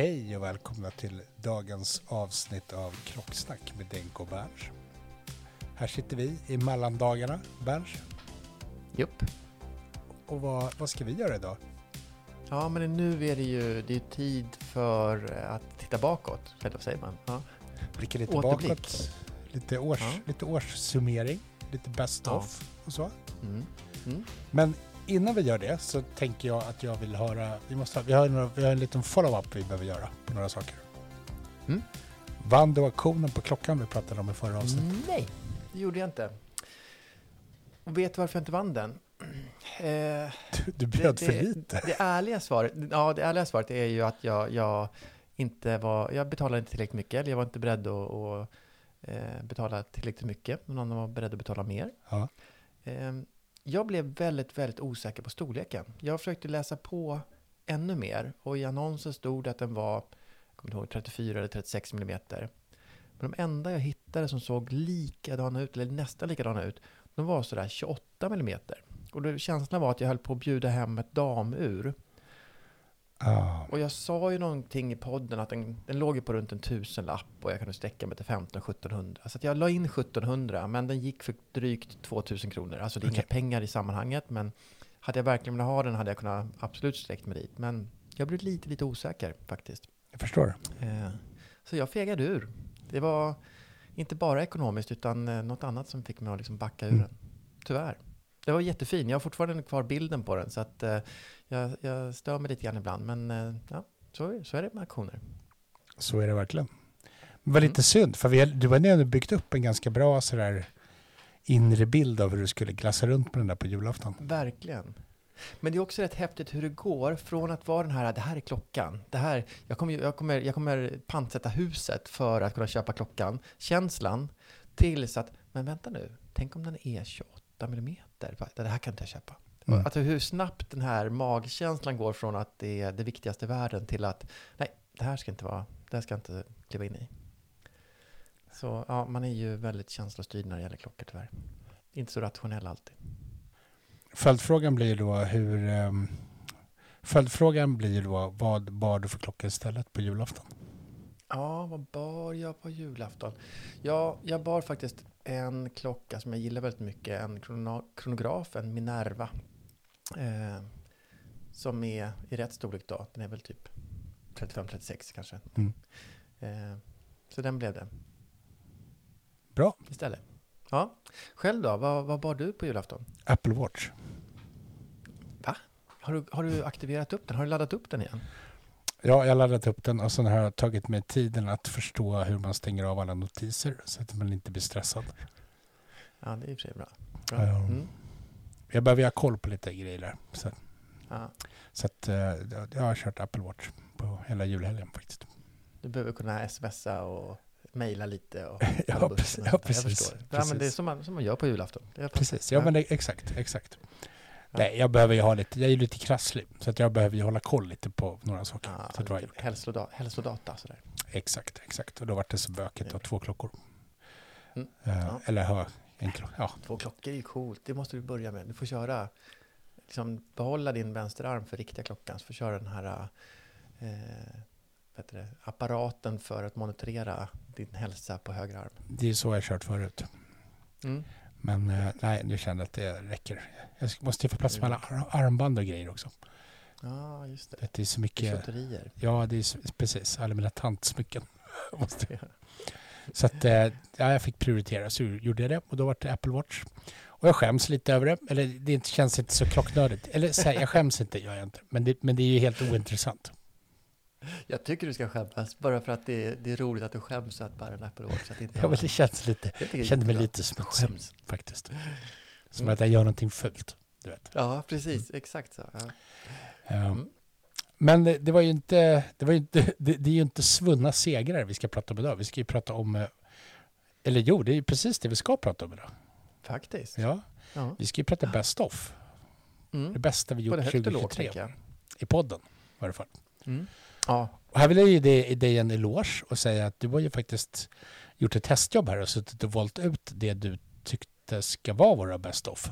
Hej och välkomna till dagens avsnitt av Klocksnack med Denko och Berns. Här sitter vi i mellandagarna, Berns. Jupp. Och vad, vad ska vi göra idag? Ja, men nu är det ju det är tid för att titta bakåt, eller vad säger man? Ja. Blicka lite Återblick. bakåt, lite, års, Ja. lite årssummering, lite best Ja. of och så. Mm. Mm. Men innan vi gör det så tänker jag att jag vill höra, vi, måste vi, har, några, vi har en liten follow-up vi behöver göra på några saker. Mm. Vann du auktionen på klockan vi pratade om i förra avsnittet? Nej, det gjorde jag inte. Och vet du varför jag inte vann den? Eh, Du, du bjöd det, för det, lite. Det ärliga svaret, ja, det ärliga svaret är ju att jag, jag inte var, jag betalade inte tillräckligt mycket, eller jag var inte beredd att, att eh, betala tillräckligt mycket. Någon var beredd att betala mer. Ja. Eh, jag blev väldigt, väldigt osäker på storleken. Jag försökte läsa på ännu mer och i annonsen stod det att den var, jag kommer ihåg, 34 eller 36 millimeter. Men de enda jag hittade som såg likadana ut, eller nästan likadana ut, de var sådär 28 millimeter. Och då, känslan var att jag höll på att bjuda hem ett damur. Ah, Och jag sa ju någonting i podden att den, den låg ju på runt en tusenlapp och jag kunde sträcka mig till 15-1700. Så jag la in 1700 men den gick för drygt 2000 kronor. Alltså det är inga Okej. pengar i sammanhanget men hade jag verkligen velat ha den hade jag kunnat absolut sträckt mig dit. Men jag blev lite, lite osäker faktiskt. jag förstår. Eh, Så jag fegade ur. Det var inte bara ekonomiskt utan eh, något annat som fick mig att liksom backa ur Mm. den. Tyvärr. Det var jättefin. Jag har fortfarande kvar bilden på den så att eh, jag, jag stör mig lite grann ibland. Men eh, ja, så, är- så är det med auktioner. Så är det verkligen. Det var lite synd, för vi, du har ändå byggt upp en ganska bra sådär inre bild av hur du skulle glassa runt med den där på julafton. Verkligen. Men det är också rätt häftigt hur det går från att vara den här, det här är klockan, det här, jag kommer, jag kommer, jag kommer pantsätta huset för att kunna köpa klockan, känslan, tills att, men vänta nu, tänk om den är 28 millimeter, det här kan inte jag köpa. Mm. Alltså hur snabbt den här magkänslan går från att det är det viktigaste i världen till att, nej, det här ska inte vara, det här ska jag inte kliva in i. Så ja, man är ju väldigt känslostyrd när det gäller klockor tyvärr. Inte så rationell alltid. Följdfrågan blir då hur... Um, följdfrågan blir då vad bar du för klocka istället på julafton? Ja, vad bar jag på julafton? Ja, jag bar faktiskt en klocka som jag gillar väldigt mycket. En krono- kronograf, en Minerva. Eh, som är i rätt storlek då. Den är väl typ 35-36 kanske. Mm. Eh, så den blev det Bra. istället. Ja, själv då? Vad, vad bar du på julafton? Apple Watch. Va? Har du, har du aktiverat upp den? Har du laddat upp den igen? Ja, jag har laddat upp den och sen har jag tagit mig tiden att förstå hur man stänger av alla notiser så att man inte blir stressad. Ja, det är i och för sig bra. bra. Ja. Mm. Jag behöver ha koll på lite grejer där. Så Ja. Så att, eh, jag har kört Apple Watch på hela julhelgen faktiskt. Du behöver kunna smsa och mejla lite. Och Ja, precis. och Ja, precis. Jag förstår. Ja, det är Precis. som man, som man gör på julafton. Precis, ja men det, exakt, exakt. Ja. Nej, jag behöver ju ha lite, jag är lite krasslig, så att jag behöver ju hålla koll lite på några saker. Ja, så lite hälsoda, hälsodata sådär. exakt, exakt. Och då var det så bökigt ha två klockor. Mm, ja. Eller ha en klocka, ja. Två klockor är ju coolt. Det måste du börja med. Du får köra, liksom behålla din vänsterarm för riktiga klockan. Så får du köra den här eh, det, apparaten för att monitorera din hälsa på höger arm. Det är så jag har kört förut. Mm. Men eh, nej, nu känner jag att det räcker. Jag måste ju få plats med alla ar- armband och grejer också. Ja, just det. Det är så mycket, Bijouterier. ja det är precis, alla mina tantsmycken. måste jag. Så att eh, ja, jag fick prioritera, så gjorde jag det och då var det Apple Watch. Och jag skäms lite över det, eller det känns inte så klocknördigt. Eller så här, jag skäms inte, gör jag inte. Men det, men det är ju helt ointressant. Jag tycker du ska skämmas, bara för att det är, det är roligt att du skäms att bära en Apple Watch. Så att inte Ja, men det känns lite, Jag kände mig lite Du smutsig skäms. faktiskt. Som Mm. att jag gör någonting fult, du vet. Ja, precis. Exakt så. Ja. Mm. Men det, det var ju inte, det, var ju inte det, det är ju inte svunna segrar vi ska prata om idag. Vi ska ju prata om, eh, eller jo, det är ju precis det vi ska prata om idag. Faktiskt. Ja, Ja. vi ska ju prata best of. Mm. Det bästa vi gjort Både högt och lågt, 2023 tänker jag. i podden i alla fall. Mm. Ja, Och här vill jag ge dig, dig en eloge och säga att du har ju faktiskt gjort ett testjobb här och suttit och valt ut det du tyckte ska vara våra best of.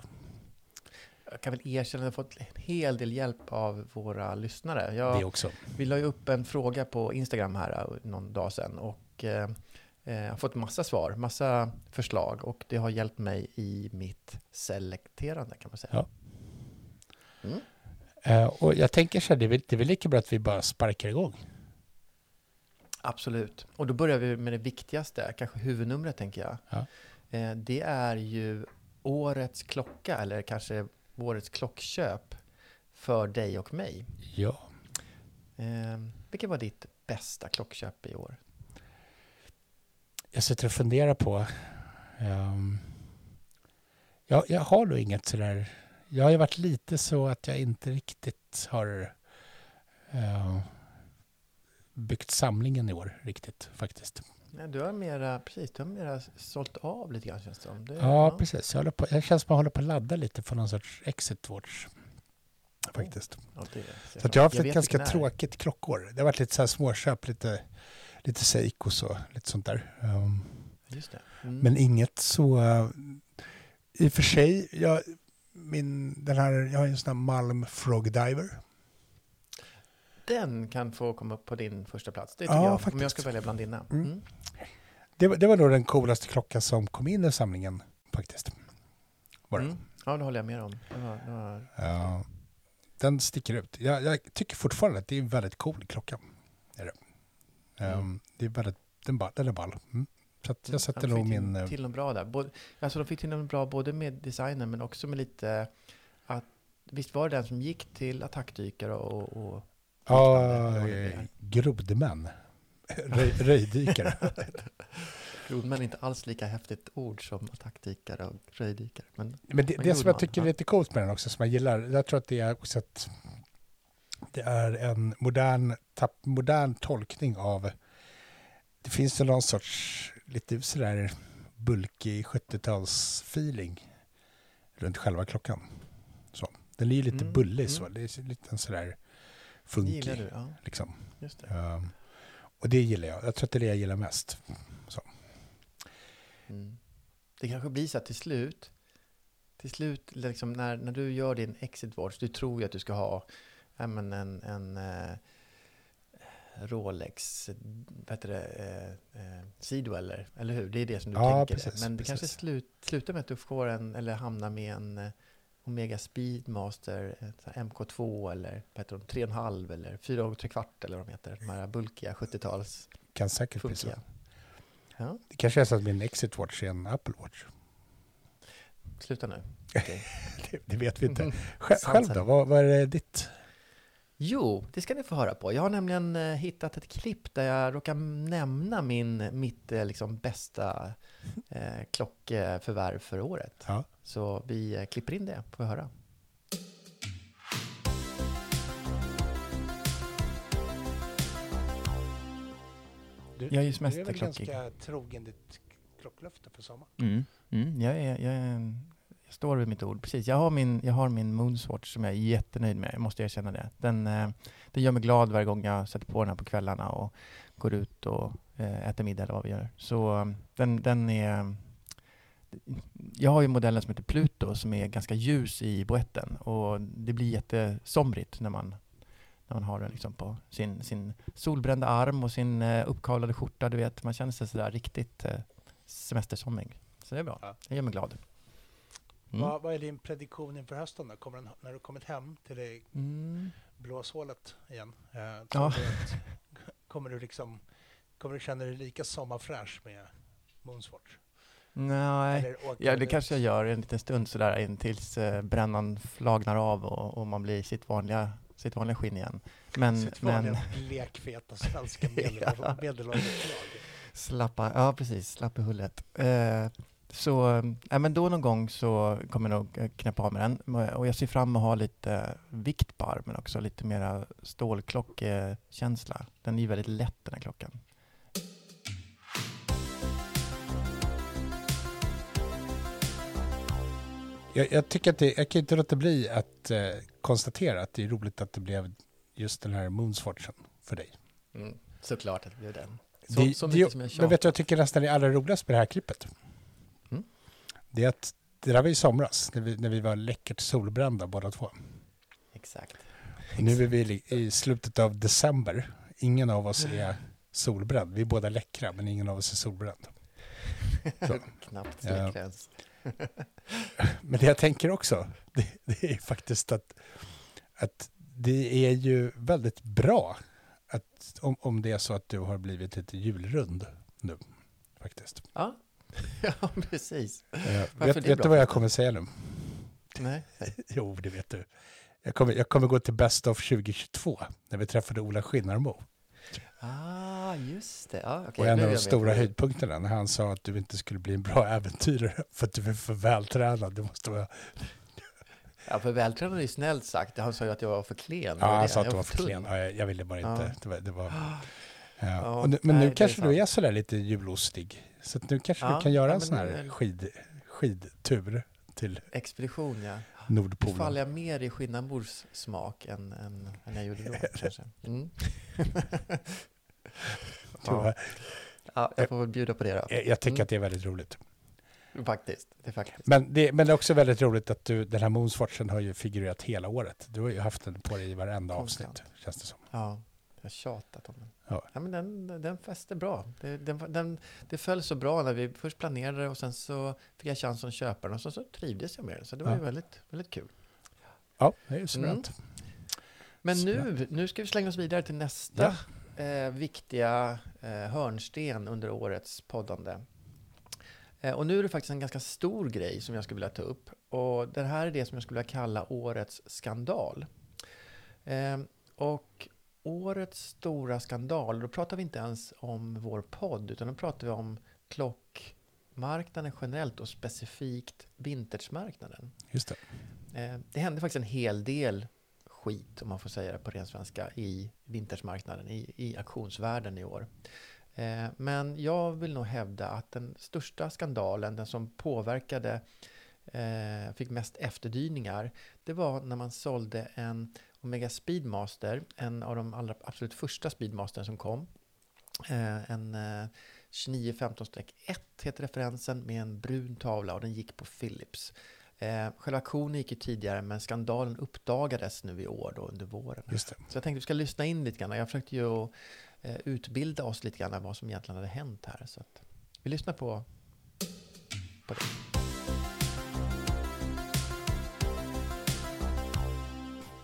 Jag kan väl erkänna att jag fått en hel del hjälp av våra lyssnare. Jag, Det också. Vi la ju upp en fråga på Instagram här eh, någon dag sedan och eh, eh, jag har fått massa svar, massa förslag och det har hjälpt mig i mitt selekterande kan man säga. Ja. Mm. Eh, och jag tänker så här, det är, väl, det är väl lika bra att vi bara sparkar igång. Absolut. Och då börjar vi med det viktigaste, kanske huvudnumret tänker jag. Ja. Eh, det är ju årets klocka eller kanske årets klockköp för dig och mig. Ja. Eh, vilket var ditt bästa klockköp i år? Jag sitter och funderar på... ehm, ja, jag har nog inget sådär... Jag har ju varit lite så att jag inte riktigt har eh, byggt samlingen i år riktigt faktiskt. Nej, du har mera, precis, du har mera sålt av lite grann känns det som. Det, Ja, precis. Jag, håller på, jag känns som att jag håller på att ladda lite för någon sorts exit watch. Faktiskt. Ja, det, Så att jag har haft ett ganska tråkigt klockår. Det har varit lite så här småköp, lite, lite Seikos och lite sånt där. Just det. Mm. Men inget så... eh, I och för sig, jag, min, den här, jag har en sån här Malm Frog Diver. Den kan få komma på din första plats. Det tycker Ja, jag. Om jag faktiskt. ska välja bland dina. Mm. Mm. Det, var- det var nog den coolaste klockan som kom in i samlingen faktiskt. Var det. Mm. Ja, det håller jag med om. Det var, det var... Ja, den sticker ut. Jag, jag tycker fortfarande att det är en väldigt cool klocka. Är det. Mm. det är väldigt, den, ball, den är ball. Mm. Så jag sätter de nog fick min... till, eh, till något bra där. Både, alltså de fick till något bra både med designen men också med lite att Visst var det den som gick till attackdykare och, och Ja. Röj, röjdykare. Grodmän är inte alls lika häftigt ord som attackdykare och röjdykare. Men Men det, Men det som jag tycker är lite coolt med den också, som jag gillar, jag tror att det är också att det är en modern, tapp, modern tolkning av, det finns ju någon sorts lite sådär bulkig 70-tals-feeling runt själva klockan. Så. Den är ju lite Mm, bullig så, mm. det är lite sådär funkig. du? Ja, Liksom. det. Ehm, och det gillar jag, jag tror att det är det jag gillar mest. Mm. Det kanske blir så att till slut, till slut liksom när, när du gör din exit watch, du tror ju att du ska ha ja, men en, en eh, Rolex, det, eh, eh, Sidweller, eller hur? Det är det som du Ja, tänker. precis, men det kanske precis. slut, slutar med att du får en, eller hamnar med en eh, Omega Speedmaster eh, så här MK2 eller de, 3,5 eller 4 och 3 kvart eller vad de heter. De här bulkiga 70-tals Kan säkert bli så. Ja, Det kanske är så att min Exit Watch är en Apple Watch. sluta nu. Okej. Det, det vet vi inte. Själv, Sant, själv då? Vad, vad är ditt? Jo, det ska ni få höra på. Jag har nämligen eh, hittat ett klipp där jag råkar nämna min, mitt eh, liksom, bästa eh, klockförvärv för året. Ja. Så vi eh, klipper in det, får vi höra. Du, jag är ju mest Du är väl ganska trogen ditt klocklöfte för sommaren? Mm, mm jag, är, jag är jag står vid mitt ord. Precis. Jag har min, jag har min Moonswatch som jag är jättenöjd med. Jag måste erkänna det. Den, eh, den gör mig glad varje gång jag sätter på den här på kvällarna och går ut och eh, äter middag eller vad vi gör. Så eh, den, den är... Jag har ju modellen som heter Pluto som är ganska ljus i boetten och det blir jättesomrigt när man, när man har den liksom på sin, sin solbrända arm och sin eh, uppkavlade skjorta. Du vet, man känner sig sådär riktigt eh, semestersomrig. Så det är bra. Ja. Det gör mig glad. Mm. Vad, vad är din prediktion inför hösten då? Kommer den, när du kommit hem till det Mm. blåshålet igen? Eh, Ja. att, kommer du liksom, kommer du känna dig lika sommarfräsch med Moonswatch? Nej, ja, det ut? kanske jag gör en liten stund sådär in tills eh, brännan flagnar av och, och man blir sitt vanliga, sitt vanliga skinn igen. Men, Sitt men vanliga blekfeta svenska medel- Ja. medelålderslag. slappa, ja precis, slapp i hullet. Eh, så, äh, men då någon gång så kommer jag nog eh, knäppa av med den. Och jag ser fram emot att ha lite vikt på armen också, lite mera stålklockekänsla. Den är ju väldigt lätt den här klockan. Jag, jag tycker att det, jag kan inte låta bli att eh, konstatera att det är roligt att det blev just den här Moonswatchen för dig. Mm, såklart att det blev den. Det- Så, det- så mycket som jag Men vet du tjatar. jag tycker nästan är allra roligast med det här klippet? Det är att det där var i somras, när vi, när vi var läckert solbrända båda två. Exakt. Och nu är vi i slutet av december. Ingen av oss är solbränd. Vi är båda läckra, men ingen av oss är solbränd. Knappt Ja. sträckgräns. Men det jag tänker också, det, det är faktiskt att, att det är ju väldigt bra att, om, om det är så att du har blivit lite julrund nu, faktiskt. Ja. ja, precis. Eh, vet vet du vad jag kommer säga nu? Nej. Jo, det vet du. Jag kommer, jag kommer gå till Best of 2022, när vi träffade Ola Skinnarmo. Ah, just det. Ja, okej, och en av de stora höjdpunkterna, när han sa att du inte skulle bli en bra äventyrare för att du är för vältränad. Det måste vara... Ja, för vältränad är ju snällt sagt. Han sa ju att jag var för klen. Ja, han sa att du var för klen. Ja, jag, jag ville bara inte. Det var, det var, Ja, nu, men nej, nu det kanske är du är sådär lite julostig. Så nu kanske Ja, du kan göra en sån nu här är- skid, skidtur till Expedition, ja. Nu Nordpolen. faller jag mer i Skinnambors smak än, än, än jag gjorde då, kanske. Mm. ja. ja, jag får väl bjuda på det då. Jag, jag tycker Mm. att det är väldigt roligt. Faktiskt. Det är faktiskt. Men det, men det är också väldigt roligt att du, den här Moonswatchen har ju figurerat hela året. Du har ju haft den på dig i varenda Konstant. avsnitt, känns det som. Ja, jag har tjatat om den. Ja. men den, den fäste bra. Det, den, den, det föll så bra när vi först planerade och sen så fick jag chansen att köpa den och så, så trivdes jag med den. Så det var Ja. ju väldigt, väldigt kul. Ja, det är ju suveränt. Men Så nu, nu ska vi slänga oss vidare till nästa eh, viktiga eh, hörnsten under årets poddande. Eh, och nu är det faktiskt en ganska stor grej som jag skulle vilja ta upp. Och det här är det som jag skulle vilja kalla årets skandal. Eh, och årets stora skandal, då pratar vi inte ens om vår podd, utan då pratar vi om klockmarknaden generellt och specifikt vintagemarknaden. Just det. Eh, Det hände faktiskt en hel del skit, om man får säga det på ren svenska, i vintagemarknaden, i, i auktionsvärlden i år. Eh, Men jag vill nog hävda att den största skandalen, den som påverkade, eh, fick mest efterdyningar, det var när man sålde en Omega Speedmaster, en av de allra absolut första Speedmastern som kom. Eh, En eh, 2915-1 heter referensen med en brun tavla och den gick på Philips. Eh, själva auktionen gick ju tidigare men skandalen uppdagades nu i år då under våren. Så jag tänkte vi ska lyssna in lite grann. Jag försökte ju eh, utbilda oss lite grann vad som egentligen hade hänt här. Så att vi lyssnar på, på det.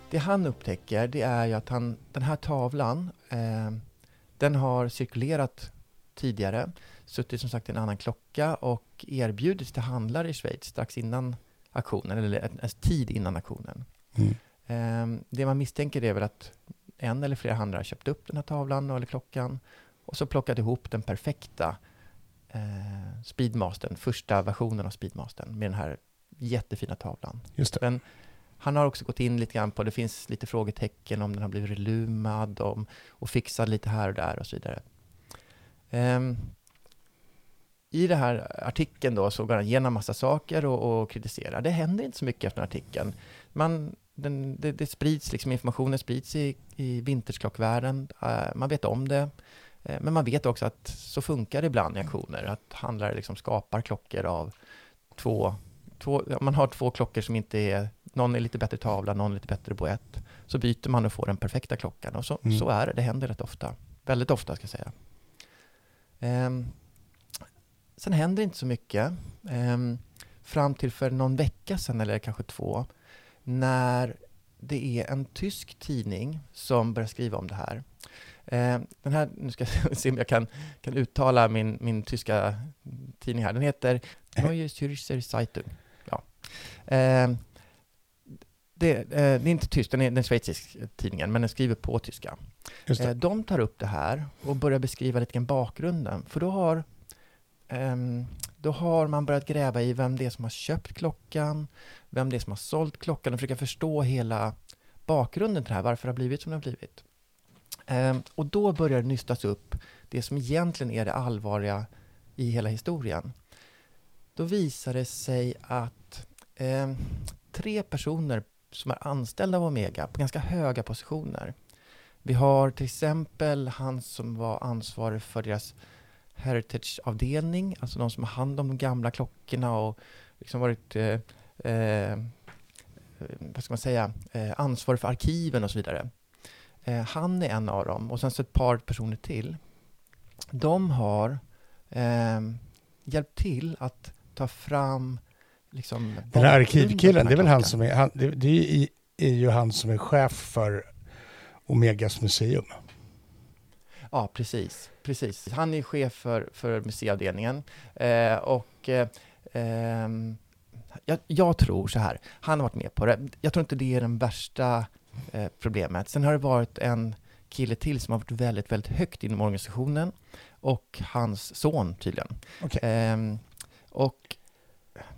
Det han upptäcker det är ju att han, den här tavlan eh, den har cirkulerat tidigare, suttit som sagt i en annan klocka och erbjudits till handlare i Schweiz strax innan auktionen, eller en, en tid innan auktionen. Mm. Eh, det man misstänker är väl att en eller flera handlare har köpt upp den här tavlan eller klockan och så plockat ihop den perfekta eh, Speedmastern, första versionen av Speedmastern med den här jättefina tavlan. Just det. Men han har också gått in lite grann på, det finns lite frågetecken om den har blivit relumad om, och fixad lite här och där och så vidare. Um, I den här artikeln då så går han igenom massa saker och, och kritiserar. Det händer inte så mycket efter den artikeln. Man, den, det, det, sprids, liksom informationen sprids i, i vintersklockvärlden. Uh, eh, man vet om det. Uh, men man vet också att så funkar det ibland i aktioner. Att handlare liksom skapar klockor av två, två man har två klockor som inte är, någon är lite bättre tavla, någon är lite bättre boett. Så byter man och får den perfekta klockan. Och så, mm. så är det, det händer rätt ofta. Väldigt ofta ska jag säga. Um, sen händer inte så mycket. Um, fram till för någon vecka sedan, eller kanske två, när det är en tysk tidning som börjar skriva om det här. Um, den här, nu ska jag se om jag kan, kan uttala min, min tyska tidning här. Den heter Neue Zürcher Zeitung. Ja. Det, eh, det, är inte tyst, den är den schweizisk tidningen, men den skriver på tyska. Eh, de tar upp det här och börjar beskriva lite grann bakgrunden, för då har, um, då har man börjat gräva i vem det är som har köpt klockan, vem det är som har sålt klockan och försöka förstå hela bakgrunden till det här, varför det har blivit som det har blivit. Um, och då börjar det nystas upp det som egentligen är det allvarliga i hela historien. Då visar det sig att eh, tre personer som är anställda av Omega på ganska höga positioner. Vi har till exempel han som var ansvarig för deras Heritage-avdelning, alltså de som har hand om de gamla klockorna och liksom varit eh, eh, vad ska man säga, eh, ansvarig för arkiven och så vidare. Eh, han är en av dem och sen så ett par personer till. De har eh, hjälpt till att ta fram liksom... Den här arkivkillen, det är väl han som är, han, det, det är, är ju han som är chef för Omegas museum. Ja, precis. precis. Han är chef för, för museiavdelningen eh, och eh, ehm, jag, jag, tror så här, han har varit med på det. Jag tror inte det är det värsta eh, problemet. Sen har det varit en kille till som har varit väldigt, väldigt högt inom organisationen och hans son tydligen. Okay. Ehm, och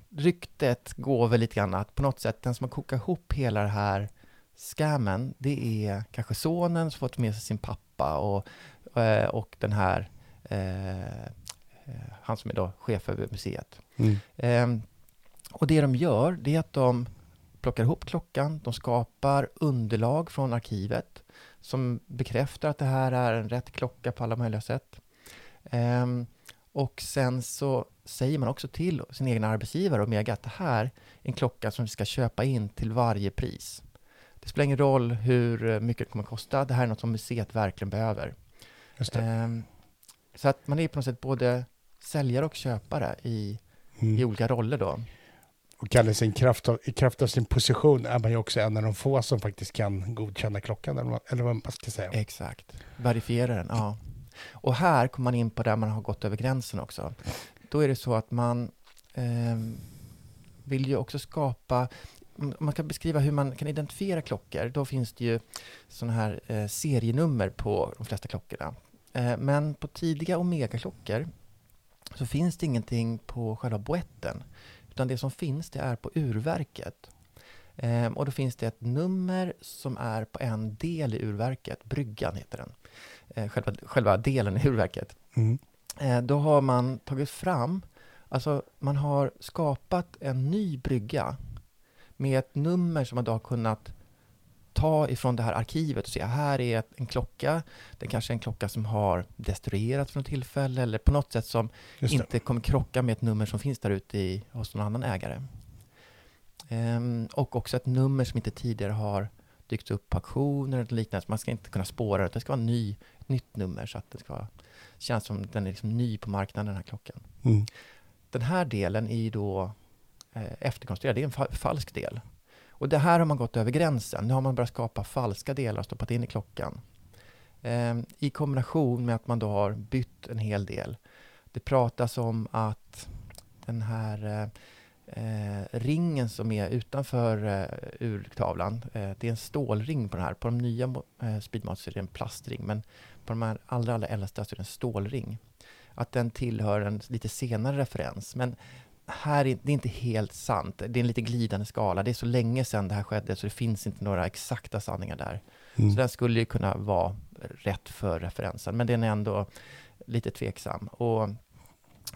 ryktet går väl lite grann att på något sätt den som har kokat ihop hela det här scammen, det är kanske sonen som fått med sig sin pappa och, eh, och den här, eh, eh, han som är då chef över museet. Mm. Eh, och det de gör, det är att de plockar ihop klockan, de skapar underlag från arkivet som bekräftar att det här är en rätt klocka på alla möjliga sätt. Um, och sen så säger man också till sin egen arbetsgivare Omega att det här är en klocka som vi ska köpa in till varje pris. Det spelar ingen roll hur mycket det kommer att kosta, det här är något som museet verkligen behöver. Um, så att man är på något sätt både säljare och köpare i, mm. i olika roller då. Och Kalle, sin kraft av, i kraft av sin position är man ju också en av de få som faktiskt kan godkänna klockan, eller vad man ska säga. Exakt, verifiera den, ja. Och här kommer man in på där man har gått över gränsen också. Då är det så att man eh, vill ju också skapa man kan beskriva hur man kan identifiera klockor. Då finns det ju sådana här eh, serienummer på de flesta klockorna. Eh, men på tidiga Omega-klockor så finns det ingenting på själva boetten. Utan det som finns det är på urverket. Eh, och då finns det ett nummer som är på en del i urverket, bryggan heter den eh, själva, själva delen i urverket. Mm. Eh, då har man tagit fram, alltså man har skapat en ny brygga med ett nummer som man då har kunnat ta ifrån det här arkivet och se, här är en klocka, det kanske är en klocka som har destruerats från tillfälle eller på något sätt som inte kommer krocka med ett nummer som finns där ute i, hos någon annan ägare. Um, och också ett nummer som inte tidigare har dykt upp på auktioner eller liknande. Så man ska inte kunna spåra det. Det ska vara ny, ett nytt nummer så att det ska kännas som den är liksom ny på marknaden, den här klockan. Mm. Den här delen är ju då eh, efterkonstruerad. Det är en fa falsk del. Och det här har man gått över gränsen. Nu har man börjat skapa falska delar och stoppat in i klockan. Eh, I kombination med att man då har bytt en hel del. Det pratas om att den här eh, eh, ringen som är utanför eh, urtavlan, eh, det är en stålring på den här. På de nya eh, Speedmats är det en plastring, men på de här allra, allra äldsta är det en stålring. Att den tillhör en lite senare referens. Men här är det är inte helt sant. Det är en lite glidande skala. Det är så länge sedan det här skedde så det finns inte några exakta sanningar där. Mm. Så den skulle ju kunna vara rätt för referensen, men den är ändå lite tveksam. Och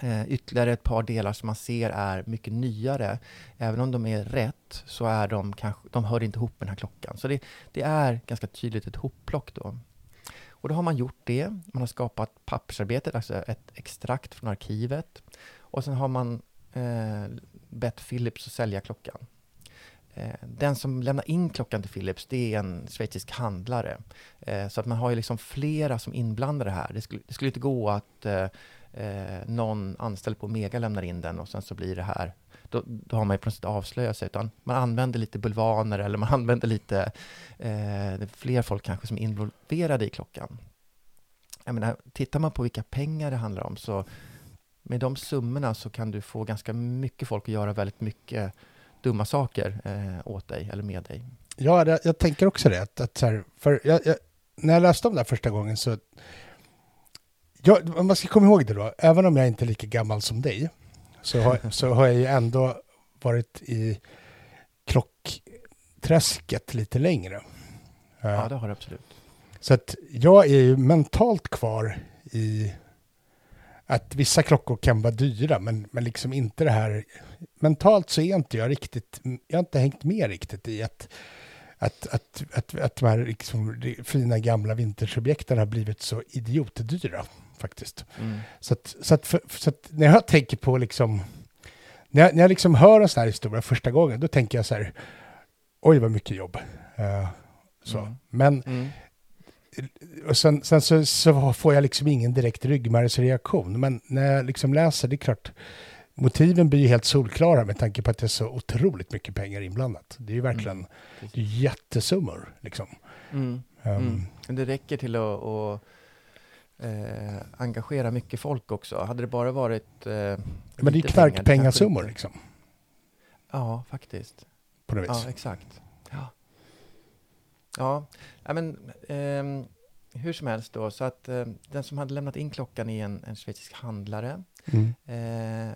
eh, ytterligare ett par delar som man ser är mycket nyare. Även om de är rätt så är de kanske, de hör inte ihop med den här klockan. Så det, det är ganska tydligt ett hopplock då. Och då har man gjort det. Man har skapat pappersarbetet, alltså ett extrakt från arkivet. Och sen har man eh, bett Philips att sälja klockan. Eh, den som lämnar in klockan till Philips, det är en schweizisk handlare. Eh, så att man har ju liksom flera som inblandade här. Det skulle, det skulle inte gå att eh, eh, någon anställd på Omega lämnar in den och sen så blir det här då, då har man ju på något sätt avslöjat sig, utan man använder lite bulvaner eller man använder lite eh, fler folk kanske som är involverade i klockan. Jag menar, tittar man på vilka pengar det handlar om så med de summorna så kan du få ganska mycket folk att göra väldigt mycket dumma saker eh, åt dig eller med dig. Ja, det, jag tänker också det. Att, att så här, för jag, jag, när jag läste om det här första gången så... Jag, man ska komma ihåg det då, även om jag inte är lika gammal som dig, så har, så har jag ju ändå varit i klockträsket lite längre. Ja, det har du absolut. Så att jag är ju mentalt kvar i att vissa klockor kan vara dyra, men, men liksom inte det här... Mentalt så är inte jag riktigt... Jag har inte hängt med riktigt i att, att, att, att, att de här liksom fina gamla vintersobjekten har blivit så idiotdyra faktiskt. Mm. Så, att, så, att, för, så att när jag tänker på liksom... När jag, när jag liksom hör en sån här historia första gången, då tänker jag så här... Oj, vad mycket jobb. Uh, så. Mm. Men mm och sen, sen så, så, får jag liksom ingen direkt ryggmärgsreaktion. Men när jag liksom läser, det är klart, motiven blir ju helt solklara med tanke på att det är så otroligt mycket pengar inblandat. Det är ju verkligen mm. det är jättesummor. Liksom. Mm. Um, mm. Det räcker till att, att eh, engagera mycket folk också. Hade det bara varit... Eh, men det är knarkpengasummor liksom. Ja, faktiskt. På något vis. Ja, exakt. Ja. Ja, men eh, hur som helst då, så att eh, den som hade lämnat in klockan är en, en schweizisk handlare. Mm. Eh,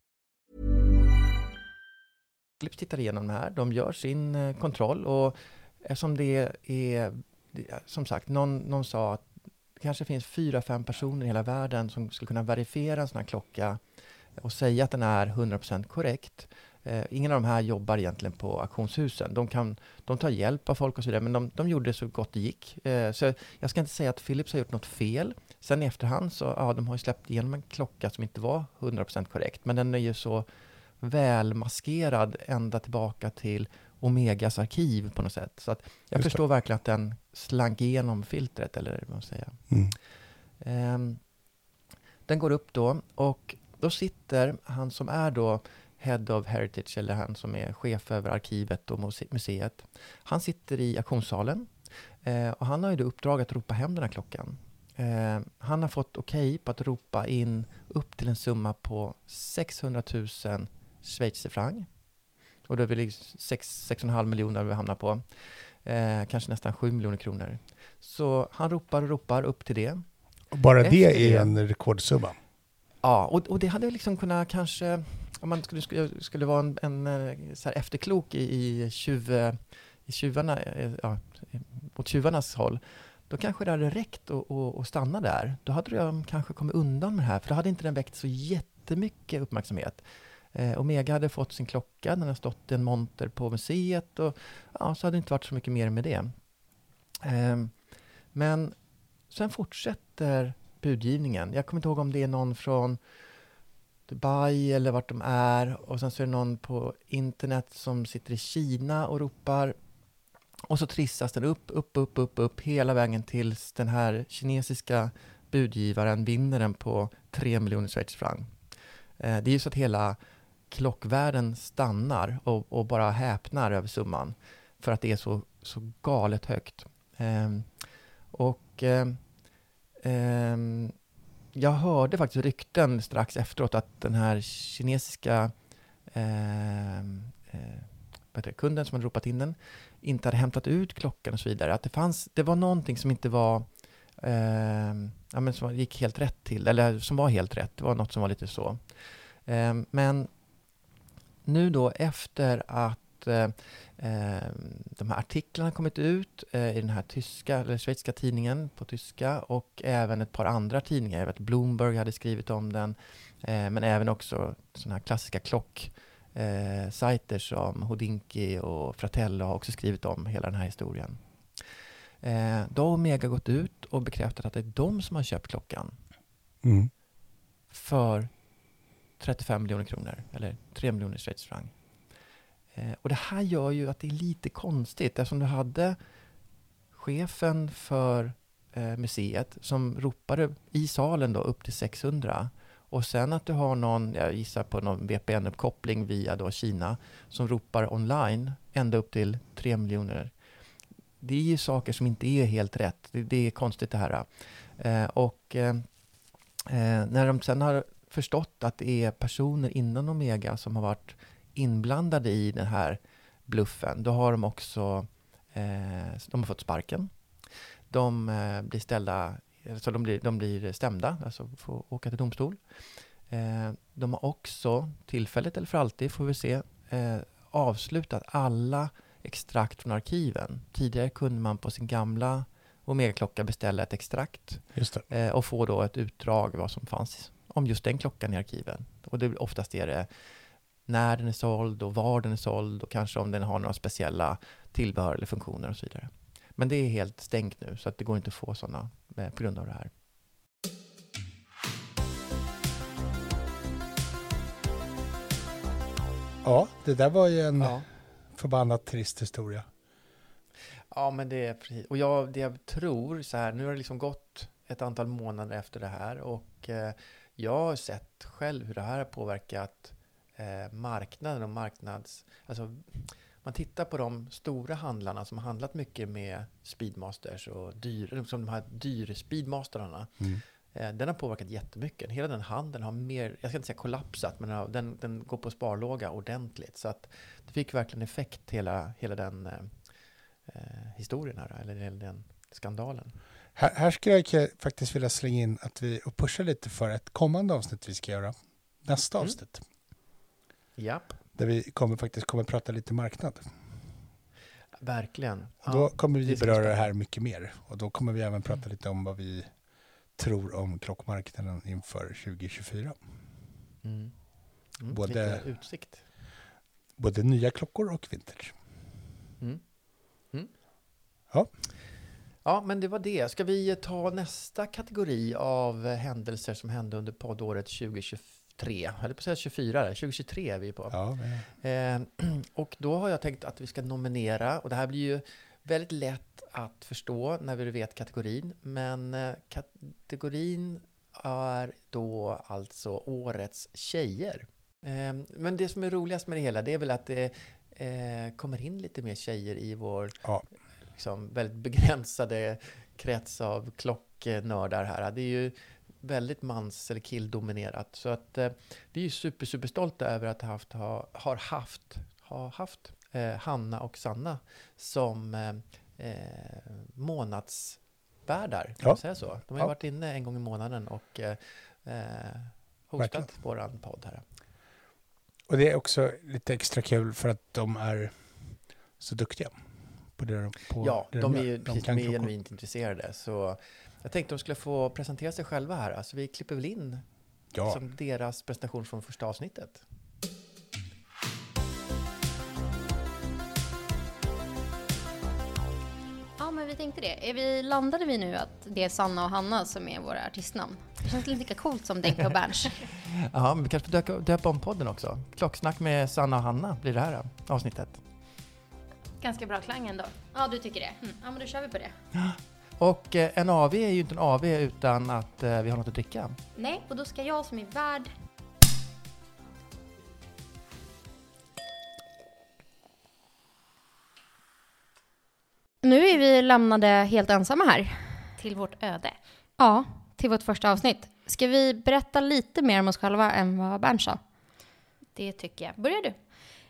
Philips tittar igenom det här. De gör sin eh, kontroll och eftersom det är, som sagt, någon, någon sa att det kanske finns fyra, fem personer i hela världen som skulle kunna verifiera en sån här klocka och säga att den är 100% korrekt. Eh, ingen av de här jobbar egentligen på auktionshusen. De, kan, de tar hjälp av folk och så vidare, men de, de gjorde det så gott det gick. Eh, så jag ska inte säga att Philips har gjort något fel. Sen i efterhand så, ja, de har ju släppt igenom en klocka som inte var 100% korrekt, men den är ju så välmaskerad ända tillbaka till Omegas arkiv på något sätt. Så att jag Just förstår det. verkligen att den slank igenom filtret, eller vad man säger. Mm. Um, den går upp då och då sitter han som är då Head of Heritage, eller han som är chef över arkivet och museet. Han sitter i auktionssalen eh, och han har ju då uppdrag att ropa hem den här klockan. Eh, han har fått okej okay på att ropa in upp till en summa på 600 000 schweizerfranc. Och då är vi 6,5 miljoner vi hamnar på. Eh, kanske nästan 7 miljoner kronor. Så han ropar och ropar upp till det. Och bara Efter det är en rekordsumma? Ja, och, och det hade liksom kunnat kanske, om man skulle, skulle, skulle vara en, en eh, så efterklok i, i, tjuv, i tjuvarna, eh, ja, åt tjuvarnas håll, då kanske det hade räckt att, att, stanna där. Då hade de kanske kommit undan med det här, för då hade inte den väckt så jättemycket uppmärksamhet. Eh, Omega hade fått sin klocka, den hade stått i en monter på museet och ja, så hade det inte varit så mycket mer med det. Eh, men sen fortsätter budgivningen. Jag kommer inte ihåg om det är någon från Dubai eller vart de är. Och sen så är det någon på internet som sitter i Kina och ropar. Och så trissas den upp, upp, upp, upp, upp hela vägen tills den här kinesiska budgivaren vinner den på 3 miljoner schweizerfranc. Eh, det är ju så att hela klockvärlden stannar och, och, bara häpnar över summan för att det är så, så galet högt. Eh, och eh, eh, jag hörde faktiskt rykten strax efteråt att den här kinesiska ehm, eh, det, kunden som hade ropat in den inte hade hämtat ut klockan och så vidare. Att det, fanns, det var någonting som inte var eh, ja, men som gick helt rätt till, eller som var helt rätt. Det var något som var lite så. Eh, men nu då efter att eh, ehm, de här artiklarna kommit ut eh, i den här tyska, eller schweiziska tidningen på tyska och även ett par andra tidningar. Jag vet Bloomberg hade skrivit om den, eh, men även också sådana här klassiska klocksajter som Hodinki och Fratello har också skrivit om hela den här historien. Eh, då har Omega gått ut och bekräftat att det är de som har köpt klockan. Mm. För 35 miljoner kronor, eller 3 miljoner schweizerfranc. Eh, och det här gör ju att det är lite konstigt eftersom du hade chefen för eh, museet som ropade i salen då upp till 600 och sen att du har någon, jag gissar på någon VPN-uppkoppling via då Kina som ropar online ända upp till 3 miljoner det är ju saker som inte är helt rätt. Det, det är konstigt det här. Eh, och eh, eh när de sen har förstått att det är personer inom Omega som har varit inblandade i den här bluffen, då har de också eh, de har fått sparken. De eh, blir ställda, alltså de blir, de blir stämda, alltså får åka till domstol. Eh, de har också, tillfälligt eller för alltid får vi se, avslutat alla extrakt från arkiven. Tidigare kunde man på sin gamla Omega-klocka beställa ett extrakt eh, och få då ett utdrag vad som fanns om just den klockan i arkiven. Och det, oftast är det när den är såld och var den är såld och kanske om den har några speciella tillbehör eller funktioner och så vidare. Men det är helt stängt nu så att det går inte att få sådana eh, på grund av det här. Ja, det där var ju en ja förbannat trist historia. Ja, men det är precis. Och jag, det jag tror så här, nu har det liksom gått ett antal månader efter det här och eh, jag har sett själv hur det här har påverkat eh, marknaden och marknads... Alltså, man tittar på de stora handlarna som har handlat mycket med Speedmasters och dyr, som de här dyr Speedmasterna. Mm. Eh, den har påverkat jättemycket. Hela den handeln har mer, jag ska inte säga kollapsat, men den, den går på sparlåga ordentligt. Så att det fick verkligen effekt, hela, hela den eh, eh historien här, eller den skandalen. Här, här skulle jag faktiskt vilja slänga in att vi och pusha lite för ett kommande avsnitt vi ska göra. Nästa mm. avsnitt. Japp. Där vi kommer faktiskt kommer prata lite marknad. Verkligen. Och då kommer vi beröra det här mycket mer. Och då kommer vi även prata lite om vad vi tror om klockmarknaden inför 2024. Mm. Mm, både, utsikt. både nya klockor och vintage. Mm. Mm. Ja. Ja, men det var det. Ska vi ta nästa kategori av händelser som hände under poddåret 2023? Eller på att säga 24, 2023 är vi på. Ja, eh, och då har jag tänkt att vi ska nominera, och det här blir ju väldigt lätt att förstå när vi vet kategorin. Men eh, kategorin är då alltså årets tjejer. Ehm, men det som är roligast med det hela, det är väl att det eh, kommer in lite mer tjejer i vår ja. Liksom, väldigt begränsade krets av klocknördar här. Det är ju väldigt mans eller killdominerat. Så att eh, vi är super, super stolta över att ha haft, ha, har haft, ha haft eh, Hanna och Sanna som eh, eh månadsvärdar. Kan ja. man säga så? De har ja. varit inne en gång i månaden och eh, eh hostat vår podd här. Och det är också lite extra kul för att de är så duktiga. På det, på ja, det de, de är ju de är genuint intresserade. Så jag tänkte att de skulle få presentera sig själva här. Alltså vi klipper väl in ja. liksom deras presentation från första avsnittet. vi tänkte det. Är vi, landade vi nu att det är Sanna och Hanna som är våra artistnamn? Det känns lite lika coolt som Denke och Berns. Ja, men vi kanske får döpa om podden också. Klocksnack med Sanna och Hanna blir det här avsnittet. Ganska bra klang ändå. Ja, du tycker det? Mm. Ja, men då kör vi på det. Och eh, en AV är ju inte en AV utan att eh, vi har något att dricka. Nej, och då ska jag som är värd Nu är vi lämnade helt ensamma här. Till vårt öde. Ja, till vårt första avsnitt. Ska vi berätta lite mer om oss själva än vad Bernt sa? Det tycker jag. Börjar du?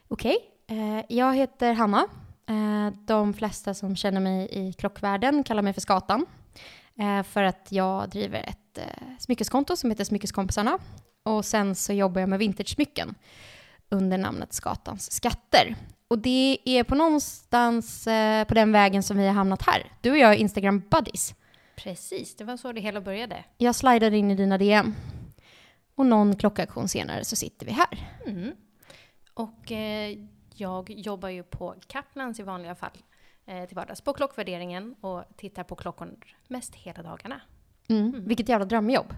Okej, eh, jag heter Hanna. Eh, de flesta som känner mig i klockvärlden kallar mig för Skatan. Eh, för att jag driver ett eh, smyckeskonto som heter Smyckeskompisarna. Och sen så jobbar jag med vintage-smycken under namnet Skatans skatter. Och det är på någonstans på den vägen som vi har hamnat här. Du och jag är Instagram buddies. Precis, det var så det hela började. Jag slidade in i dina DM. Och någon klockaktion senare så sitter vi här. Mm. Och eh, jag jobbar ju på Kaplans i vanliga fall eh, till vardags på klockvärderingen och tittar på klockor mest hela dagarna. Mm. Vilket jävla drömjobb.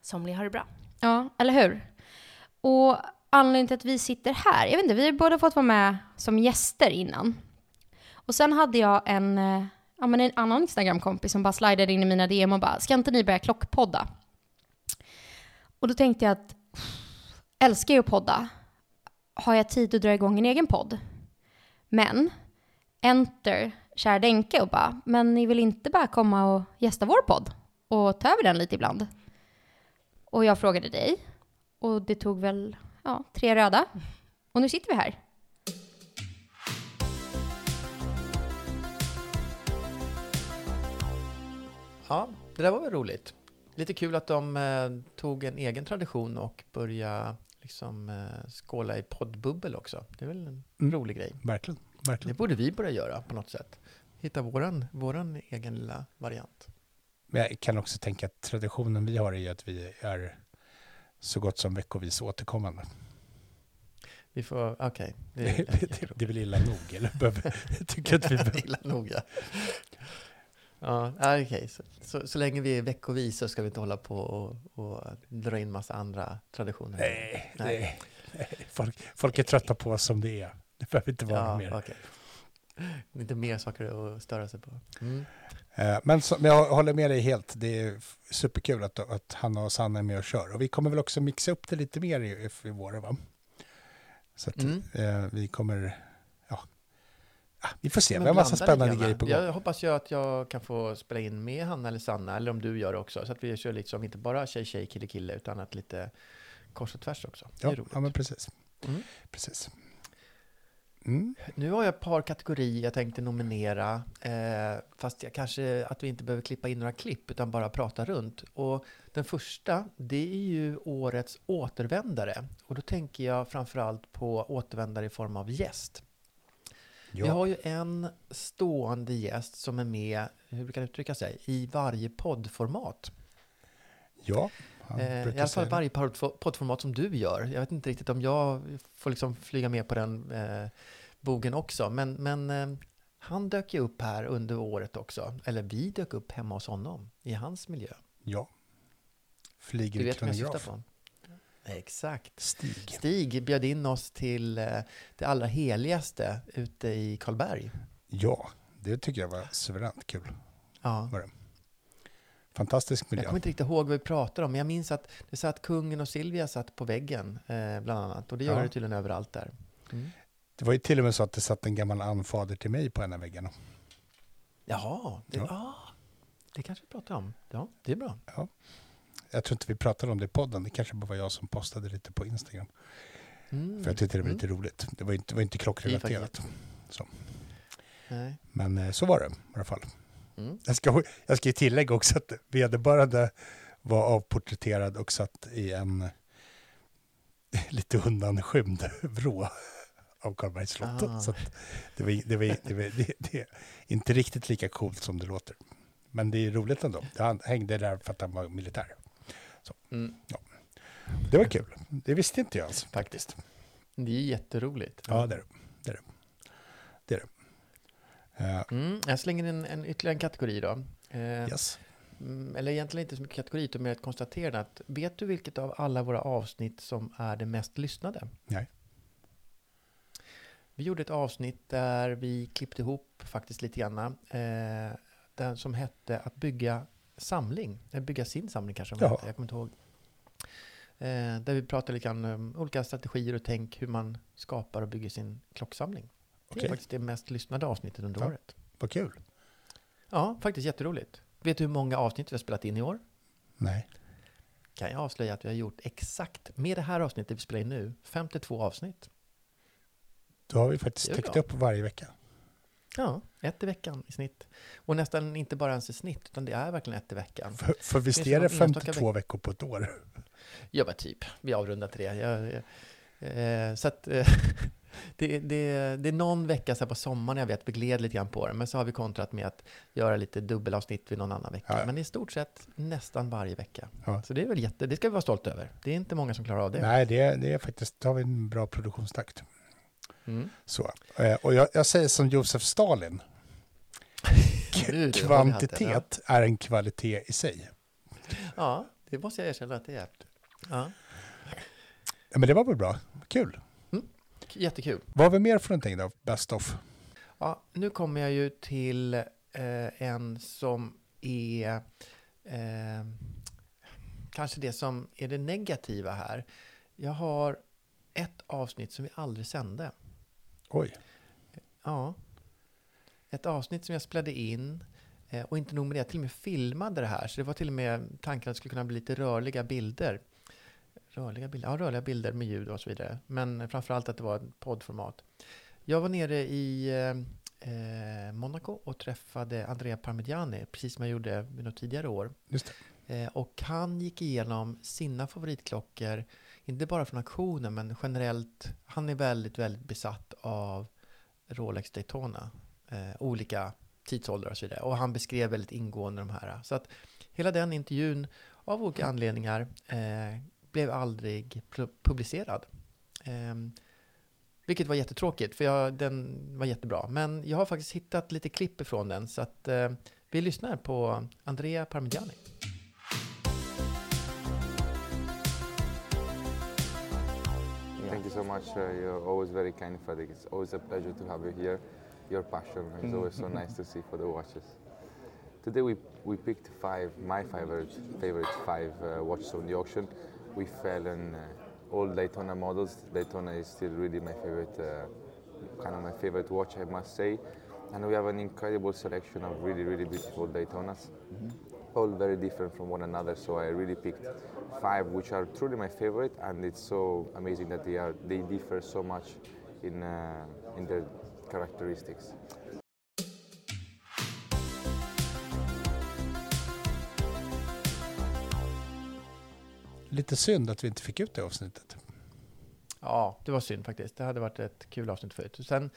Somliga har det bra. Ja, eller hur? Och anledningen till att vi sitter här, jag vet inte, vi har båda fått vara med som gäster innan. Och sen hade jag en, eh, ja, men en annan Instagram-kompis som bara slidade in i mina DM och bara, ska inte ni börja klockpodda? Och då tänkte jag att, älskar ju att podda. Har jag tid att dra igång en egen podd? Men, enter kära Denke och bara, men ni vill inte bara komma och gästa vår podd och ta över den lite ibland? Och jag frågade dig och det tog väl ja, tre röda. Och nu sitter vi här. Ja, det där var väl roligt. Lite kul att de eh, tog en egen tradition och började liksom, eh, skåla i poddbubbel också. Det är väl en Mm. rolig grej. Verkligen. Det verkligen. borde vi börja göra på något sätt. Hitta våran, våran egen lilla variant. Men jag kan också tänka att traditionen vi har är ju att vi är så gott som veckovis återkommande. Vi får, okej. Det, Det, det, det är väl illa nog, eller? Jag tycker att vi behöver... illa nog ja. Ja, okej. Så, så, så länge vi är veckovis så ska vi inte hålla på och, och dra in massa andra traditioner. Nej, Nej. nej. Folk, folk är trötta på oss som det är. Det behöver inte vara ja, mer. okej. Inte mer saker att störa sig på. Mm. Eh, Men, så, men jag håller med dig helt. Det är superkul att, att Hanna och Sanna är med och kör. Och vi kommer väl också mixa upp det lite mer i, i vår, va? Så att Mm. eh, vi kommer... Vi får se. Vi har massa spännande grejer på gång. Jag hoppas ju att jag kan få spela in med Hanna eller Sanna, eller om du gör det också. Så att vi kör liksom inte bara tjej, tjej, kille, kille, utan att lite kors och tvärs också. Det är Ja, roligt. ja, men precis. Mm. precis. Mm. Nu har jag ett par kategorier jag tänkte nominera, eh, fast jag kanske att vi inte behöver klippa in några klipp, utan bara prata runt. Och den första, det är ju årets återvändare. Och då tänker jag framförallt på återvändare i form av gäst. Vi Ja. har ju en stående gäst som är med, hur brukar det uttrycka sig, i varje poddformat. ja, Eh, I alla fall varje podd- poddformat som du gör. Jag vet inte riktigt om jag får liksom flyga med på den eh, bogen också. Men, men eh, han dök ju upp här under året också. Eller vi dök upp hemma hos honom, i hans miljö. Ja. Flyger Du vet vem jag syftar på? Exakt. Stig. Stig bjöd in oss till eh, det allra heligaste ute i Karlberg. Ja, det tycker jag var suveränt kul. Ja. Var det. Fantastisk miljö. Jag kommer inte riktigt ihåg vad vi pratade om, men jag minns att det satt kungen och Silvia satt på väggen, eh, bland annat. Och det gör Ja. det tydligen överallt där. Mm. Det var ju till och med så att det satt en gammal anfader till mig på en av väggarna. Jaha, det, Ja. ah, det kanske vi pratar om. Ja, det är bra. Jag tror inte vi pratade om det i podden. Det kanske bara var jag som postade lite på Instagram. Mm. För jag tyckte det var Mm. lite roligt. Det var inte, det var inte klockrelaterat. Nej. Men eh, så var det i alla fall. Mm. Jag ska, jag ska ju tillägga också att vederbörande var avporträtterad och satt i en lite undanskymd vrå av Karlbergs slott. Ah. Så det, var, det, var, det, var, det, det är inte riktigt lika coolt som det låter. Men det är roligt ändå. Han hängde där för att han var militär. Mm. Det var kul. Det visste inte jag ens faktiskt. Det är jätteroligt. Ja, det är det. Det är det. det, är det. Eh, Mm, jag slänger in en, ytterligare en kategori då. Eh, yes. mm, Eller egentligen inte så mycket kategori, utan mer ett konstaterande. Att, vet du vilket av alla våra avsnitt som är det mest lyssnade? Nej. Vi gjorde ett avsnitt där vi klippte ihop faktiskt lite grann. Eh, den som hette Att bygga samling. Eller bygga sin samling kanske. Ja. Jag kommer inte ihåg. Eh, där vi pratade lite grann om olika strategier och tänk hur man skapar och bygger sin klocksamling. Det Okej. är faktiskt det mest lyssnade avsnittet under Ja. året. Vad kul. Ja, faktiskt jätteroligt. Vet du hur många avsnitt vi har spelat in i år? Nej. Kan jag avslöja att vi har gjort exakt, med det här avsnittet vi spelar in nu, 52 avsnitt. Då har vi faktiskt Det täckt bra. upp varje vecka. Ja, ett i veckan i snitt. Och nästan inte bara ens i snitt, utan det är verkligen ett i veckan. För, för visst är det det någon enstaka 52 veckor på ett år? Ja, men typ. Vi avrundar till det. Jag, eh, så att eh, det, det, det är någon vecka så på sommaren jag vet vi gled lite grann på det. Men så har vi kontrat med att göra lite dubbelavsnitt vid någon annan vecka. Ja. Men i stort sett nästan varje vecka. Ja. Så det är väl jätte, det ska vi vara stolta över. Det är inte många som klarar av det. Nej, det, är- det är faktiskt, då har vi en bra produktionstakt. Mm. Så. Eh, Och jag, jag säger som Josef Stalin, kvantitet är en kvalitet i sig. Ja, det måste jag erkänna att det är. Ja, Ja, men det var väl bra. Kul. jättekul. Vad har vi mer för någonting då? Best of? Ja, nu kommer jag ju till eh, en som är eh, kanske det som är det negativa här. Jag har ett avsnitt som vi aldrig sände. Oj. Ja. Ett avsnitt som jag spelade in eh, och inte nog med det, jag till och med filmade det här. Så det var till och med tanken att det skulle kunna bli lite rörliga bilder. Rörliga bilder, ja rörliga bilder med ljud och så vidare. Men framförallt att det var ett poddformat. Jag var nere i eh, eh, Monaco och träffade Andrea Parmigiani, precis som jag gjorde vid något tidigare år. Just det. Eh, och han gick igenom sina favoritklockor, inte bara från auktionen, men generellt. Han är väldigt, väldigt besatt av Rolex Daytona. Eh, olika tidsåldrar och så vidare. Och han beskrev väldigt ingående de här. Så att hela den intervjun, av olika anledningar, eh, blev aldrig publicerad. Eh, vilket var jättetråkigt, för jag, den var jättebra. Men jag har faktiskt hittat lite klipp ifrån den, så att eh, vi lyssnar på Andrea Parmigiani. Thank you so much. Uh, you're always very kind, Fredrik. It's always a pleasure to have you here. Your passion is always so nice to see for the watches. Today we, we picked five, my favorite, favorite five uh, watches on the auction. We fell on uh, all Daytona models. Daytona is still really my favorite, uh, kind of my favorite watch, I must say. And we have an incredible selection of really, really beautiful Daytonas all very different from one another. So I really picked five, which are truly my favorite, and it's so amazing that they are they differ so much in uh, in their characteristics. Lite synd att vi inte fick ut det avsnittet. Ja, det var synd faktiskt. Det hade varit ett kul avsnitt förut. Sen,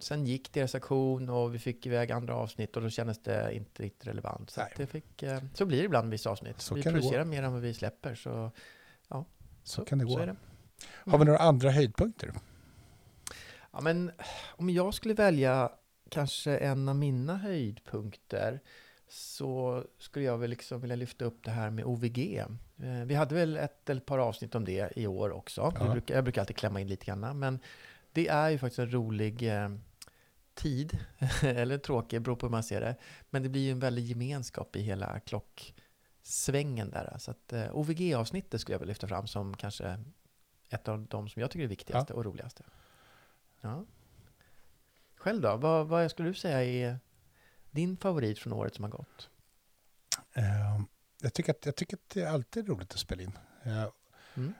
sen gick deras aktion och vi fick iväg andra avsnitt och då kändes det inte riktigt relevant. Så, det fick, eh, så blir det ibland vissa avsnitt. Så vi producerar mer än vad vi släpper. Så, Så, kan det gå. Så det. Har vi några andra höjdpunkter? Ja, men om jag skulle välja kanske en av mina höjdpunkter så skulle jag väl liksom vilja lyfta upp det här med OVG. Eh, Vi hade väl ett eller ett par avsnitt om det i år också. Ja. Jag, brukar, jag brukar alltid klämma in lite grann. Men det är ju faktiskt en rolig eh, tid, eller tråkig, beror på hur man ser det. Men det blir ju en väldig gemenskap i hela klocksvängen där. Så att eh, OVG-avsnittet skulle jag vilja lyfta fram som kanske ett av de som jag tycker är viktigaste och roligaste. Ja. Själv då? Vad, vad skulle du säga är din favorit från året som har gått? Eh, jag, tycker att, jag tycker att det är alltid roligt att spela in. Eh, Mm.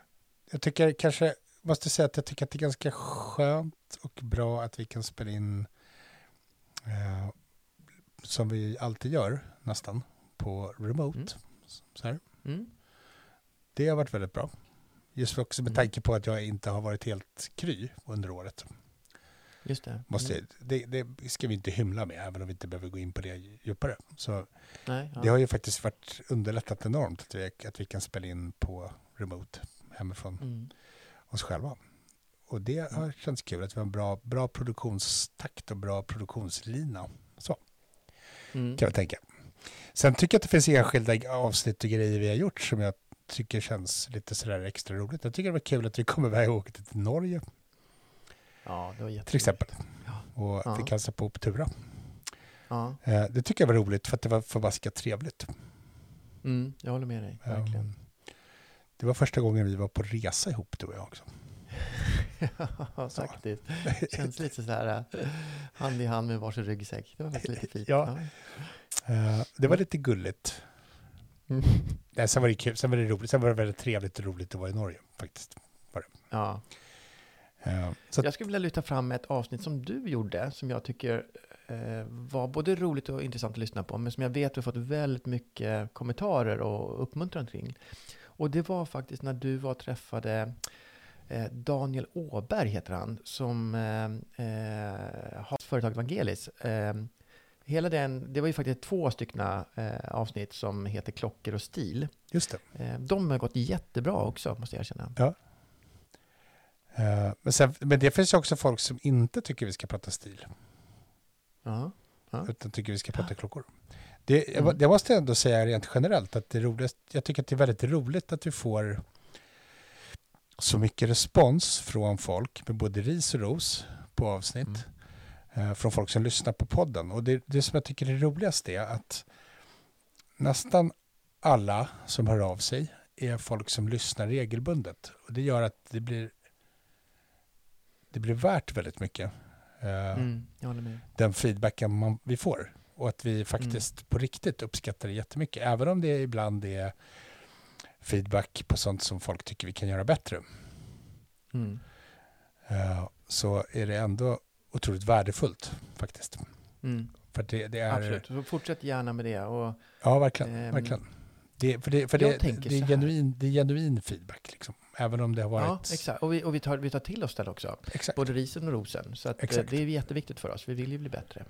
Jag tycker kanske, måste säga att jag tycker att det är ganska skönt och bra att vi kan spela in eh, som vi alltid gör nästan på remote. Mm. Så här. Mm. Det har varit väldigt bra. Just för också med Mm. tanke på att jag inte har varit helt kry under året. Just det. Måste, Mm. det, det ska vi inte hymla med, även om vi inte behöver gå in på det djupare. Så Nej, ja. det har ju faktiskt varit underlättat enormt att vi, att vi kan spela in på remote hemifrån Mm. Oss själva. och det har känts kul att vi har en bra, bra produktionstakt och bra produktionslina. Så Mm. kan jag tänka. Sen tycker jag att det finns enskilda avsnitt och grejer vi har gjort som jag tycker känns lite sådär extra roligt. Jag tycker det var kul att vi kom iväg och åkte till Norge Ja, det var jätteroligt. till exempel. Ja. Och Ja. fick hälsa på Optura. Ja, Eh, Det tycker jag var roligt för att det var förbaskat trevligt. mm, jag håller med dig, verkligen. Det var första gången vi var på resa ihop du och jag också. Ja, faktiskt. Känns lite så här äh, hand i hand med varsin ryggsäck. Det var faktiskt lite fint. Ja. Eh, Det var lite gulligt. Mm. Nej, sen var det kul. Sen var det roligt. Sen var det väldigt trevligt och roligt att vara i Norge faktiskt. ja. Eh, Så Jag skulle vilja lyfta fram ett avsnitt som du gjorde, som jag tycker eh, var både roligt och intressant att lyssna på, men som jag vet har fått väldigt mycket kommentarer och uppmuntran kring. Och det var faktiskt när du var och träffade eh, Daniel Åberg, heter han, som eh, eh, har företaget Evangelis. Eh, hela den, det var ju faktiskt två stycken avsnitt som heter Klockor och stil. just det. De har gått jättebra också, måste jag erkänna. Eh, Men, sen, men det finns ju också folk som inte tycker vi ska prata stil. Ja. Ja. utan tycker vi ska prata klockor. Det, jag, Mm. jag måste ändå säga rent generellt att det är roligast, jag tycker att det är väldigt roligt att vi får så mycket respons från folk med både ris och ros på avsnitt. Mm. eh, från folk som lyssnar på podden. Och det, det som jag tycker är roligast är att nästan alla som hör av sig är folk som lyssnar regelbundet. Och det gör att det blir, det blir värt väldigt mycket. eh, Mm, jag den feedbacken man, vi får. Och att vi faktiskt på riktigt uppskattar det jättemycket. Även om det ibland är feedback på sånt som folk tycker vi kan göra bättre. Mm. eh, så är det ändå otroligt värdefullt faktiskt. Mm. För det, det är... Absolut, så fortsätt gärna med det. Och, Ja, verkligen. Ehm, verkligen. Det, för det, för det, det, är genuin, det är genuin feedback. Liksom. Även om det har ja, varit... exakt. Och, vi, och vi, tar, vi tar till oss den också. Exakt. Både risen och rosen. Så eh, det är jätteviktigt för oss. Vi vill ju bli bättre.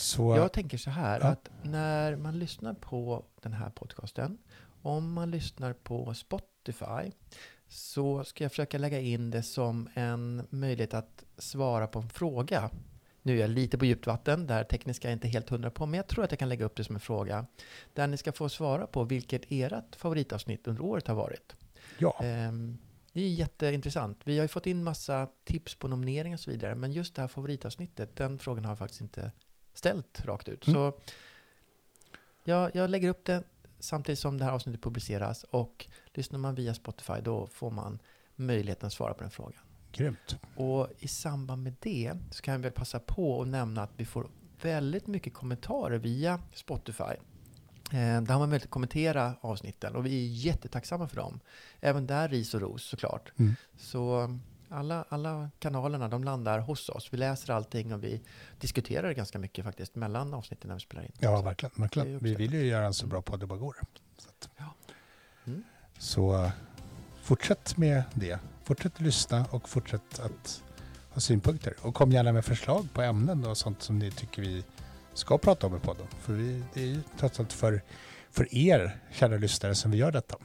Så, Jag tänker så här Ja. att när man lyssnar på den här podcasten, om man lyssnar på Spotify, så ska jag försöka lägga in det som en möjlighet att svara på en fråga. Nu är jag lite på djupt vatten, det här tekniska är jag inte helt hundra på, men jag tror att jag kan lägga upp det som en fråga. Där ni ska få svara på vilket ert favoritavsnitt under året har varit. ja, Ehm, Det är jätteintressant. Vi har ju fått in massa tips på nomineringar och så vidare, men just det här favoritavsnittet, den frågan har jag faktiskt inte ställt rakt ut. Mm. Så jag, jag lägger upp det samtidigt som det här avsnittet publiceras och lyssnar man via Spotify då får man möjligheten att svara på den frågan. grymt. Och i samband med det så kan jag väl passa på att nämna att vi får väldigt mycket kommentarer via Spotify. Eh, Där har man möjlighet att kommentera avsnitten och vi är jättetacksamma för dem. Även där ris och ros såklart. Mm. Så alla, alla kanalerna de landar hos oss. Vi läser allting och vi diskuterar ganska mycket faktiskt mellan avsnitten när vi spelar in. Ja, verkligen. verkligen. Vi vill ju göra en så bra podd det bara går. Så, Ja. Mm. så eh, fortsätt med det. Fortsätt lyssna och fortsätt att ha synpunkter. Och kom gärna med förslag på ämnen och sånt som ni tycker vi ska prata om i podden. För vi, det är ju trots allt för, för er, kära lyssnare, som vi gör detta.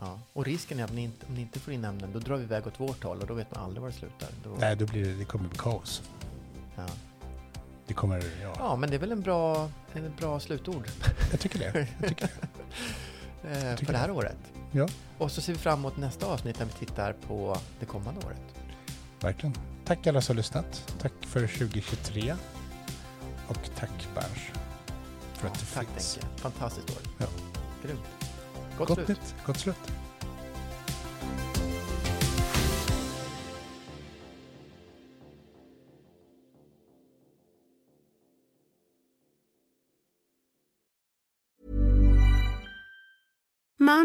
Ja. Och risken är att om ni, inte, om ni inte får in ämnen, då drar vi iväg åt vårt håll och då vet man aldrig var det slutar. Då, Nej, då blir det, det kommer bli kaos. ja. Det kommer, ja, ja, men det är väl en bra, en bra slutord jag tycker det. Jag tycker det. eh, Tycker för det här jag. året. Ja, Och så ser vi fram emot nästa avsnitt när vi tittar på det kommande året. verkligen. Tack alla som har lyssnat. Tack för 2023. Och tack Berns för att du Tack finns. Denke. Fantastiskt år. Ja. Grymt. Gott, gott slutt. Gott slutt.